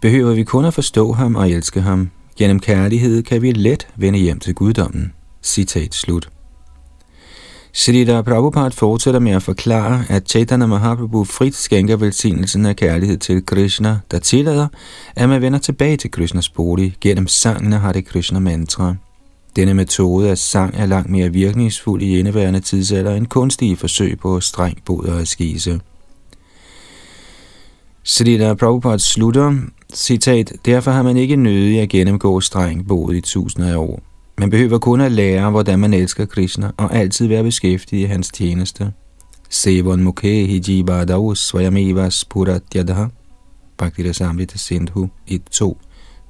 Speaker 1: behøver vi kun at forstå ham og elske ham. Gennem kærlighed kan vi let vende hjem til guddommen. Citat slut. Srila Prabhupada fortsætter med at forklare, at Chaitanya Mahaprabhu frit skænker velsignelsen af kærlighed til Krishna, der tillader, at man vender tilbage til Krishnas bolig gennem sangen af Hare Krishna mantra. Denne metode af sang er langt mere virkningsfuld i indeværende tidsalder end kunstige forsøg på streng bod og skise. Srila Prabhupada slutter, citat, derfor har man ikke nødig at gennemgå streng bod i tusinder af år. Man behøver kun at lære, hvordan man elsker Krishna, og altid være beskæftiget i hans tjeneste. Sevon mukhe hijibadav svayamevas Spuratyadha Bhakti Samvita Sindhu 1.2,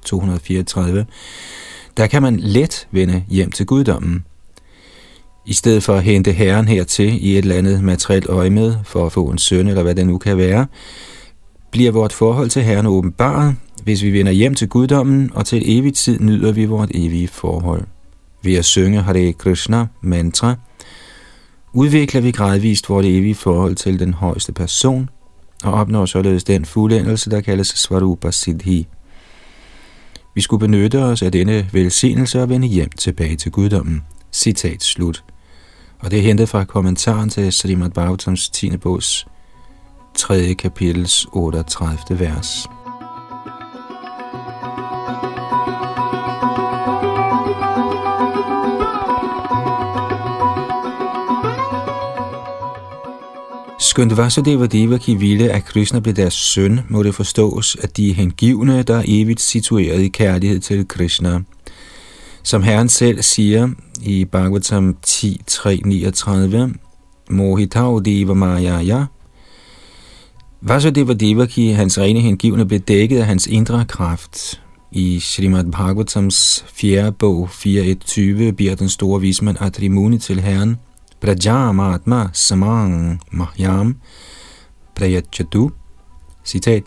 Speaker 1: 234. Der kan man let vende hjem til guddommen. I stedet for at hente herren hertil i et eller andet materielt øje med, for at få en søn eller hvad det nu kan være, bliver vort forhold til herren åbenbart, hvis vi vender hjem til guddommen, og til evigt tid nyder vi vort evige forhold. Ved at synge Hare Krishna mantra, udvikler vi gradvist vort evige forhold til den højeste person, og opnår således den fuldendelse, der kaldes Svarupa Siddhi. Vi skulle benytte os af denne velsignelse og vende hjem tilbage til guddommen. Citat slut. Og det er hentet fra kommentaren til Srimad Bhagavatams 10. bogs 3. kapitels 38. vers. Skønt Vasudeva Devaki ville, at Krishna blev deres søn, må det forstås, at de er hengivne, der er evigt situeret i kærlighed til Krishna. Som Herren selv siger i Bhagavatam 10.3.39, Mohitav Deva Maya Vasudeva Devaki, hans rene hengivne, blev dækket af hans indre kraft. I Srimad Bhagavatams 4. bog 4.1.20 bliver den store vismand Adrimuni til Herren, Prajamatma samang mahyam prayachatu. Citat.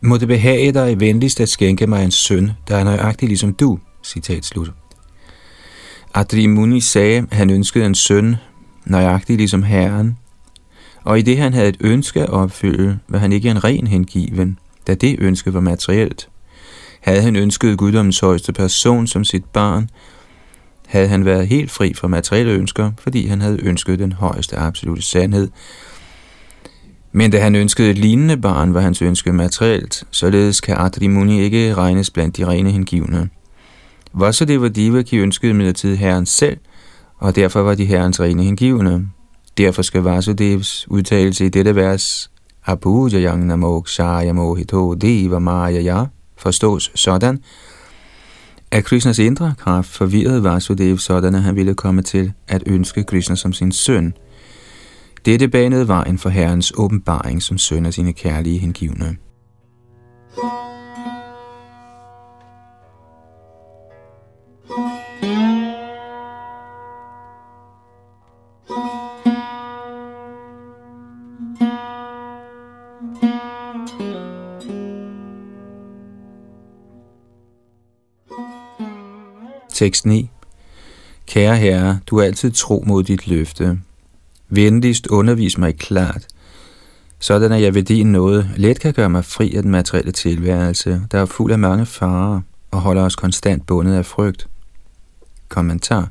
Speaker 1: Må det behage dig venligst at skænke mig en søn, der er nøjagtig ligesom du. Citat slut. Adri Muni sagde, at han ønskede en søn, nøjagtig ligesom Herren, og i det han havde et ønske at opfylde, var han ikke en ren hengiven, da det ønske var materielt. Havde han ønsket guddommens højeste person som sit barn, havde han været helt fri for materielle ønsker, fordi han havde ønsket den højeste absolute sandhed. Men da han ønskede et lignende barn, var hans ønske materielt, således kan Adrimuni ikke regnes blandt de rene hengivne. Vasudeva Devaki ønskede midlertid herren selv, og derfor var de herrens rene hengivne. Derfor skal Vasudevs udtalelse i dette vers Abhujayang namok shaya mohito deva maya forstås sådan, at Krishnas indre kraft forvirrede Vasudev sådan, at han ville komme til at ønske Krishna som sin søn. Dette banede vejen for herrens åbenbaring som søn af sine kærlige hengivne. Tekst 9. Kære Herre, du er altid tro mod dit løfte. Venligst undervis mig klart, sådan at jeg ved din noget let kan gøre mig fri af den materielle tilværelse, der er fuld af mange farer og holder os konstant bundet af frygt. Kommentar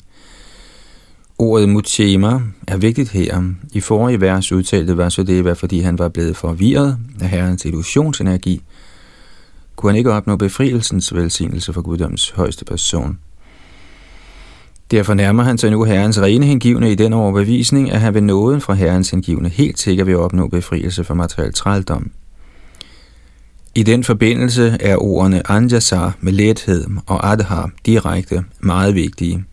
Speaker 1: Ordet mutema er vigtigt her. I forrige vers udtalte Vasudeva, fordi han var blevet forvirret af herrens illusionsenergi, kunne han ikke opnå befrielsens velsignelse for guddoms højeste person. Derfor nærmer han sig nu herrens rene hengivne i den overbevisning, at han ved nåden fra herrens hengivne helt sikkert vil opnå befrielse fra materiel trældom. I den forbindelse er ordene anjasa med lethed og adhar direkte meget vigtige.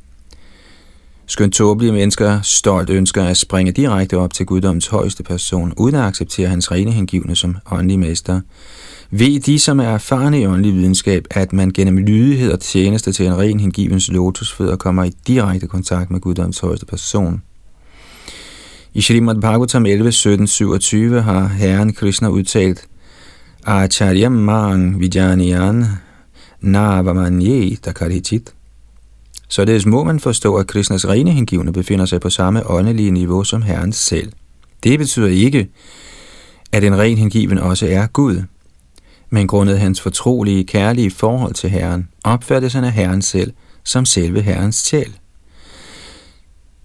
Speaker 1: Skønt tåbelige mennesker stolt ønsker at springe direkte op til guddoms højeste person, uden at acceptere hans rene hengivne som åndelig mester, ved de, som er erfarne i åndelig videnskab, at man gennem lydighed og tjeneste til en ren hengivens lotusfødder kommer i direkte kontakt med guddoms højeste person. I Shrimad Bhagavatam 11, 17, 27 har Herren Krishna udtalt, Acharya mang vijaniyan navamanye takarichit. Således må man forstå, at Krishnas rene hengivne befinder sig på samme åndelige niveau som Herren selv. Det betyder ikke, at en ren hengiven også er Gud men grundet hans fortrolige, kærlige forhold til Herren, opfattes han af Herren selv som selve Herrens sjæl.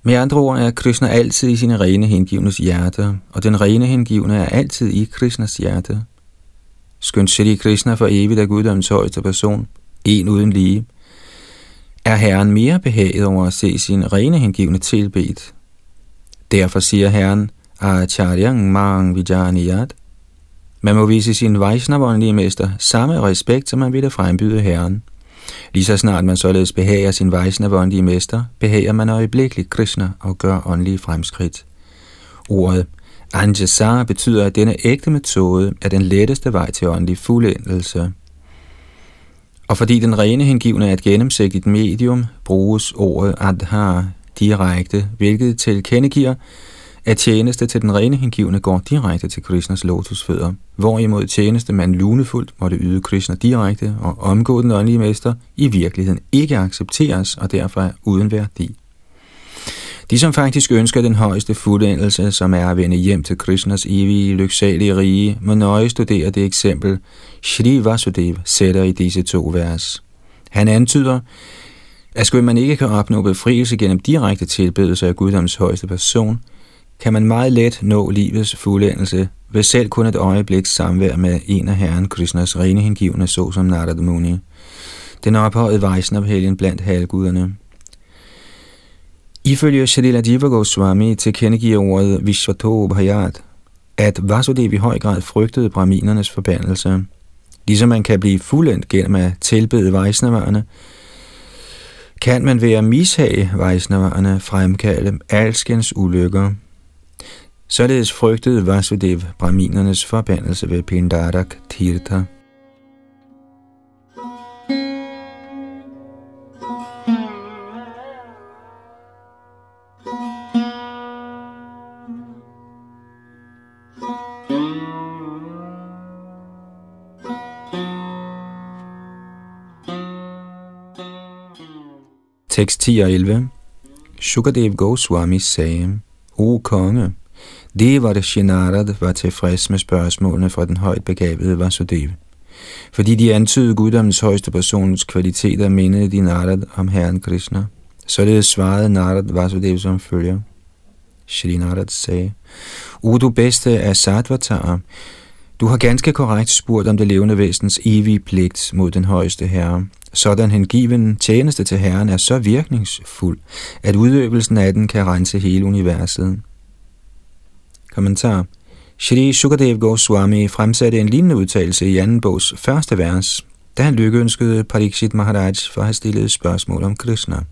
Speaker 1: Med andre ord er Krishna altid i sine rene hengivnes hjerte, og den rene hengivne er altid i Krishnas hjerte. Skønt Shri Krishna for evigt er guddommens højeste person, en uden lige, er Herren mere behaget over at se sin rene hengivne tilbedt. Derfor siger Herren, Acharyang Mang Vijaniyat, man må vise sin Vaishnavåndelige mester samme respekt, som man ville frembyde Herren. Lige så snart man således behager sin Vaishnavåndelige mester, behager man øjeblikkeligt Krishna og gør åndelige fremskridt. Ordet Anjasar betyder, at denne ægte metode er den letteste vej til åndelig fuldendelse. Og fordi den rene hengivne er et gennemsigtigt medium, bruges ordet adhar direkte, hvilket tilkendegiver, at tjeneste til den rene hengivne går direkte til Krishnas lotusfødder, hvorimod tjeneste man lunefuldt måtte yde Krishna direkte og omgå den åndelige mester, i virkeligheden ikke accepteres og derfor er uden værdi. De, som faktisk ønsker den højeste fuldendelse, som er at vende hjem til Krishnas evige, lyksalige rige, må nøje studere det eksempel, Shri Vasudev sætter i disse to vers. Han antyder, at skulle man ikke kan opnå befrielse gennem direkte tilbedelse af Guddoms højeste person, kan man meget let nå livets fuldendelse ved selv kun et øjebliks samvær med en af Herren Krishnas rene hengivne, såsom Narada Muni, den ophøjede Vaisnav-helgen blandt halvguderne. Ifølge Shalila Jiva Goswami tilkendegiver ordet Vishvato Bhayat, at Vasudev i høj grad frygtede brahminernes forbandelse. Ligesom man kan blive fuldendt gennem at tilbede Vaisnaverne, kan man ved at mishage Vaisnaverne fremkalde alskens ulykker. Således frygtede Vasudev brahminernes forbandelse ved Pindarak Tirtha. Tekst 10 og 11 Shukadev Goswami sagde, O konge, det var det Shinarad var tilfreds med spørgsmålene fra den højt begavede Vasudeva. Fordi de antydede guddommens højeste persons kvaliteter, mindede de Narad om Herren Krishna. Således svarede Narad Vasudev som følger. Shri Narad sagde, O du bedste af Sattvatara, du har ganske korrekt spurgt om det levende væsens evige pligt mod den højeste herre. Sådan hengiven tjeneste til herren er så virkningsfuld, at udøvelsen af den kan rense hele universet. Kommentar. Shri Sukadev Goswami fremsatte en lignende udtalelse i anden bogs første vers, da han lykkeønskede Pariksit Maharaj for at have stillet spørgsmål om Krishna.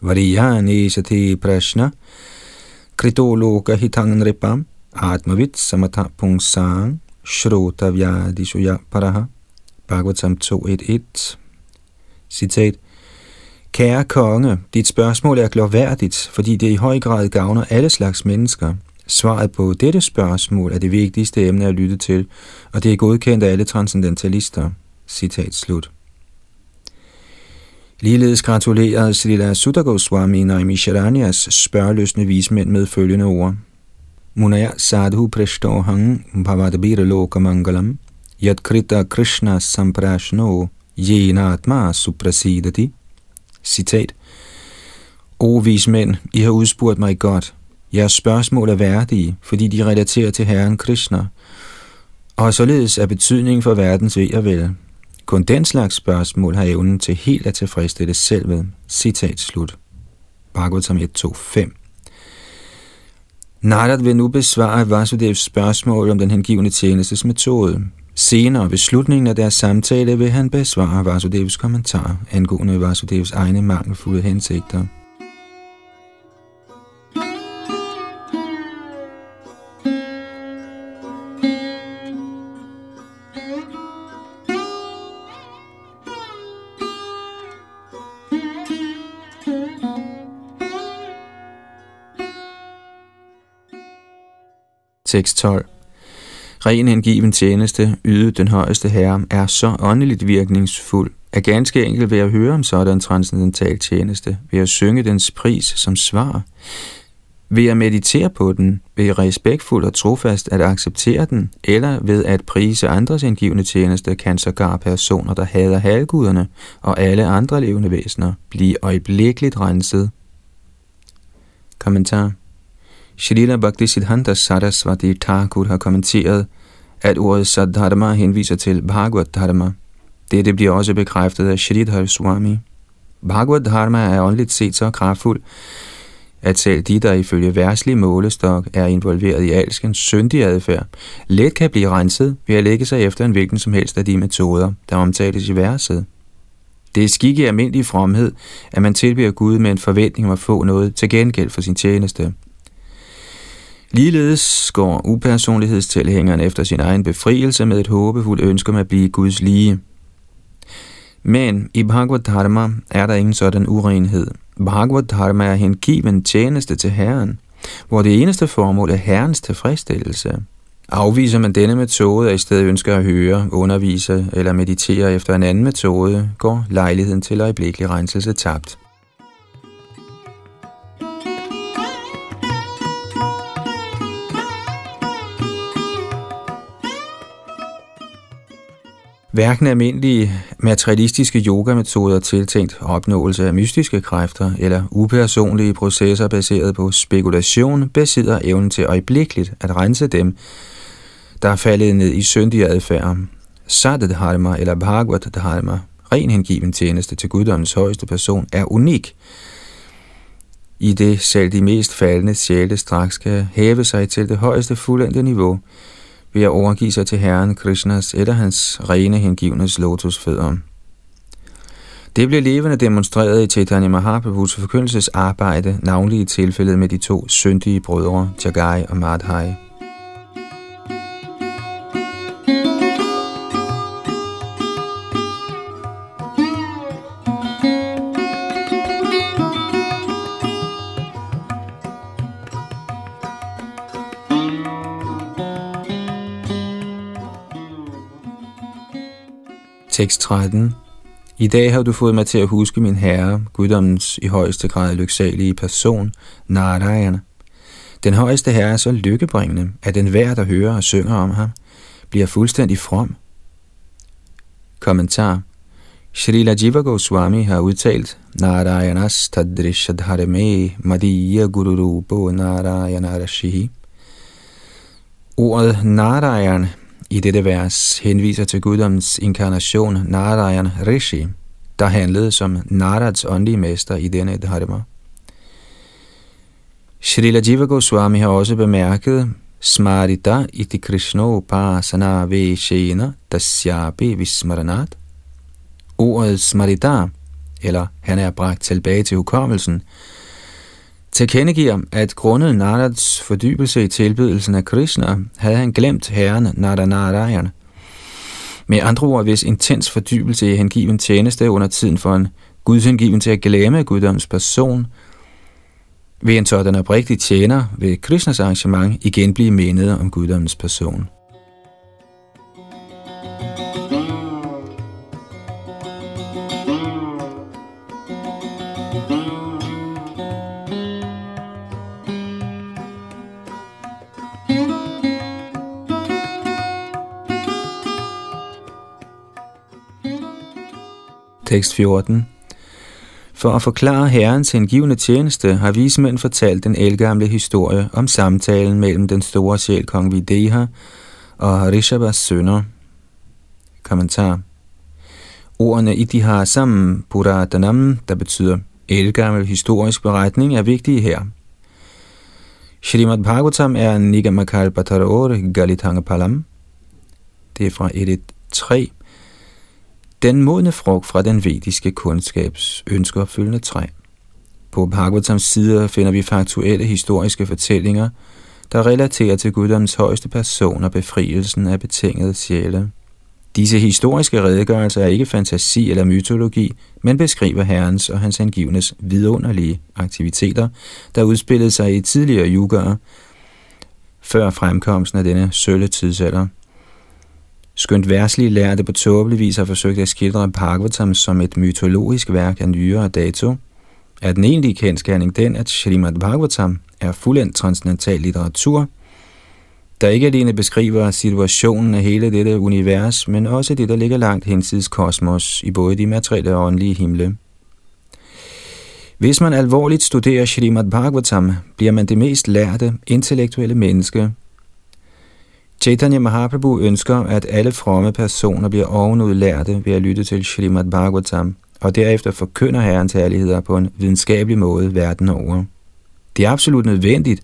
Speaker 1: Variyani sati prashna, krito loka hitang ripam, atmavit samatha pungsang, shrota vyadishuya paraha, Bhagavatam 2.1.1. Citat. Kære konge, dit spørgsmål er glorværdigt, fordi det i høj grad gavner alle slags mennesker. Svaret på dette spørgsmål er det vigtigste emne at lytte til, og det er godkendt af alle transcendentalister. Citat slut. Ligeledes gratulerede Srila Sutta Goswami Naimisharanyas spørgeløsende vismænd med følgende ord. Munaya sadhu prishtohang bhavadabira lokamangalam yat krita krishna samprashno yenatma suprasidati. Citat. O vismænd, I har udspurgt mig godt. Jeres spørgsmål er værdige, fordi de relaterer til Herren Krishna, og således er betydning for verdens ved og vel. Kun den slags spørgsmål har evnen til helt at tilfredsstille selvet. Citat slut. Bhagavatam 1.2.5 Narad vil nu besvare Vasudevs spørgsmål om den hengivende tjenestes metode. Senere ved slutningen af deres samtale vil han besvare Vasudevs kommentar angående Vasudevs egne mangelfulde hensigter. Tekst 12 Ren hengiven tjeneste, ydet den højeste herre, er så åndeligt virkningsfuld, at ganske enkelt ved at høre om sådan transcendental tjeneste, ved at synge dens pris som svar, ved at meditere på den, ved respektfuldt og trofast at acceptere den, eller ved at prise andres indgivende tjeneste, kan sågar personer, der hader halvguderne og alle andre levende væsener, blive øjeblikkeligt renset. Kommentar. Shrila Bhakti Siddhanta Saraswati Thakur har kommenteret, at ordet Sadharma henviser til Bhagavad Dharma. Dette bliver også bekræftet af Sridhar Swami. Bhagavad Dharma er åndeligt set så kraftfuld, at selv de, der ifølge værslig målestok er involveret i alskens syndige adfærd, let kan blive renset ved at lægge sig efter en hvilken som helst af de metoder, der omtales i verset. Det er skik i almindelig fromhed, at man tilbyder Gud med en forventning om at få noget til gengæld for sin tjeneste. Ligeledes går upersonlighedstilhængeren efter sin egen befrielse med et håbefuldt ønske om at blive Guds lige. Men i Bhagavad Dharma er der ingen sådan urenhed. Bhagavad Dharma er hengiven tjeneste til Herren, hvor det eneste formål er Herrens tilfredsstillelse. Afviser man denne metode og i stedet ønsker at høre, undervise eller meditere efter en anden metode, går lejligheden til øjeblikkelig renselse tabt. Hverken almindelige materialistiske yogametoder tiltænkt opnåelse af mystiske kræfter eller upersonlige processer baseret på spekulation besidder evnen til øjeblikkeligt at rense dem, der er faldet ned i syndig adfærd. Sadat Dharma eller Bhagavad Dharma, ren hengiven tjeneste til guddommens højeste person, er unik, i det selv de mest faldende sjæle straks kan hæve sig til det højeste fuldendte niveau – ved at overgive sig til Herren Krishnas eller hans rene hengivnes lotusfødder. Det blev levende demonstreret i Chaitanya Mahaprabhus forkyndelsesarbejde, navnlig i tilfældet med de to syndige brødre, Jagai og Madhai. Tekst 13. I dag har du fået mig til at huske min herre, guddommens i højeste grad lyksalige person, Narayana. Den højeste herre er så lykkebringende, at den hver, der hører og synger om ham, bliver fuldstændig from. Kommentar Srila Jiva Goswami har udtalt Narayanas tadrishadharame madiya gururubo narayana rashihi. Ordet Narayan i dette vers henviser til guddommens inkarnation Narayan Rishi, der handlede som Narads åndelige mester i denne dharma. Srila Jiva Goswami har også bemærket Smarita iti Krishno upasana veshena dasyapi vismaranat. Ordet Smarita, eller han er bragt tilbage til hukommelsen, tilkendegiver, at grundet Narads fordybelse i tilbydelsen af Krishna, havde han glemt herren Naranarayan. Med andre ord, hvis intens fordybelse i hengiven tjeneste under tiden for en gudhengiven til at glemme guddoms person, vil en sådan oprigtig tjener ved Krishnas arrangement igen blive mindet om guddommens person. Tekst 14 For at forklare herrens hengivende tjeneste, har vismænd fortalt den elgamle historie om samtalen mellem den store sjæl kong Videha og Harishabas sønner. Kommentar Ordene i de har sammen Puratanam, der betyder elgammel historisk beretning, er vigtige her. Shrimad Bhagavatam er Nigamakal Pataror Galitanga Palam. Det er fra 1.3 den modne frugt fra den vediske kundskabs ønskeopfyldende træ. På Bhagavatams sider finder vi faktuelle historiske fortællinger, der relaterer til guddommens højeste person og befrielsen af betingede sjæle. Disse historiske redegørelser er ikke fantasi eller mytologi, men beskriver herrens og hans angivnes vidunderlige aktiviteter, der udspillede sig i tidligere yugaer, før fremkomsten af denne sølle tidsalder. Skønt værslige lærte på tåbelig vis har forsøgt at skildre Bhagavatam som et mytologisk værk af nyere dato, er den egentlige kendskærning den, at Srimad Bhagavatam er fuldendt transcendental litteratur, der ikke alene beskriver situationen af hele dette univers, men også det, der ligger langt hensides kosmos i både de materielle og åndelige himle. Hvis man alvorligt studerer Srimad Bhagavatam, bliver man det mest lærte, intellektuelle menneske. Chaitanya Mahaprabhu ønsker, at alle fromme personer bliver ovenudlærte ved at lytte til Srimad Bhagavatam, og derefter forkynder Herrens herligheder på en videnskabelig måde verden over. Det er absolut nødvendigt,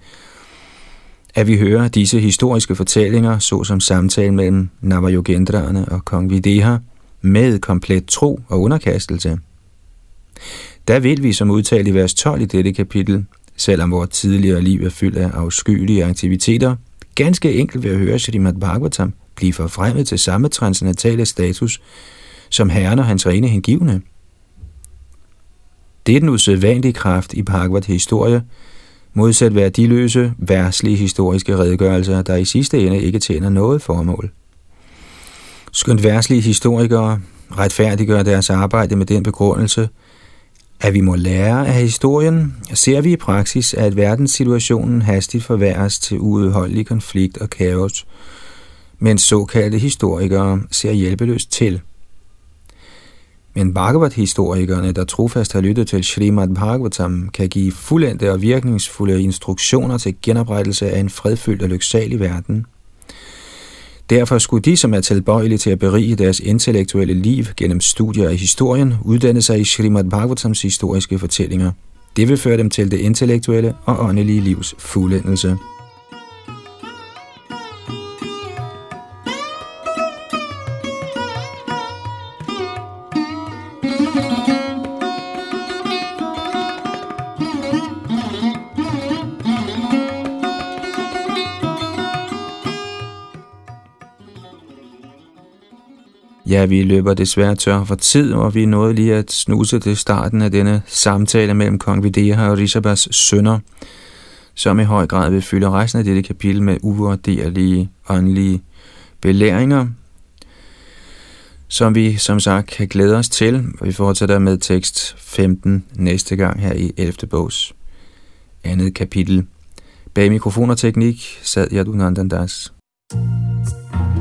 Speaker 1: at vi hører disse historiske fortællinger, såsom samtalen mellem Navajogendraerne og kong Videha, med komplet tro og underkastelse. Der vil vi, som udtalt i vers 12 i dette kapitel, selvom vores tidligere liv er fyldt af afskyelige aktiviteter, ganske enkelt ved at høre Srimad Bhagavatam blive forfremmet til samme transcendentale status som Herren og hans rene hengivne. Det er den usædvanlige kraft i Bhagavad historie, modsat værdiløse, værslige historiske redegørelser, der i sidste ende ikke tjener noget formål. Skønt værslige historikere retfærdiggør deres arbejde med den begrundelse, at vi må lære af historien, ser vi i praksis, at verdenssituationen hastigt forværres til uudholdelig konflikt og kaos, men såkaldte historikere ser hjælpeløst til – men Bhagavat-historikerne, der trofast har lyttet til Srimad Bhagavatam, kan give fuldendte og virkningsfulde instruktioner til genoprettelse af en fredfyldt og lyksalig verden. Derfor skulle de, som er tilbøjelige til at berige deres intellektuelle liv gennem studier af historien, uddanne sig i Srimad Bhagavatams historiske fortællinger. Det vil føre dem til det intellektuelle og åndelige livs fuldendelse. Ja, vi løber desværre tør for tid, og vi nåede lige at snuse til starten af denne samtale mellem kong Videha og Rishabas sønner, som i høj grad vil fylde resten af dette kapitel med uvurderlige åndelige belæringer, som vi som sagt kan glæde os til, og vi fortsætter med tekst 15 næste gang her i 11. bogs andet kapitel. Bag mikrofon og teknik sad Yadunandandas. Das.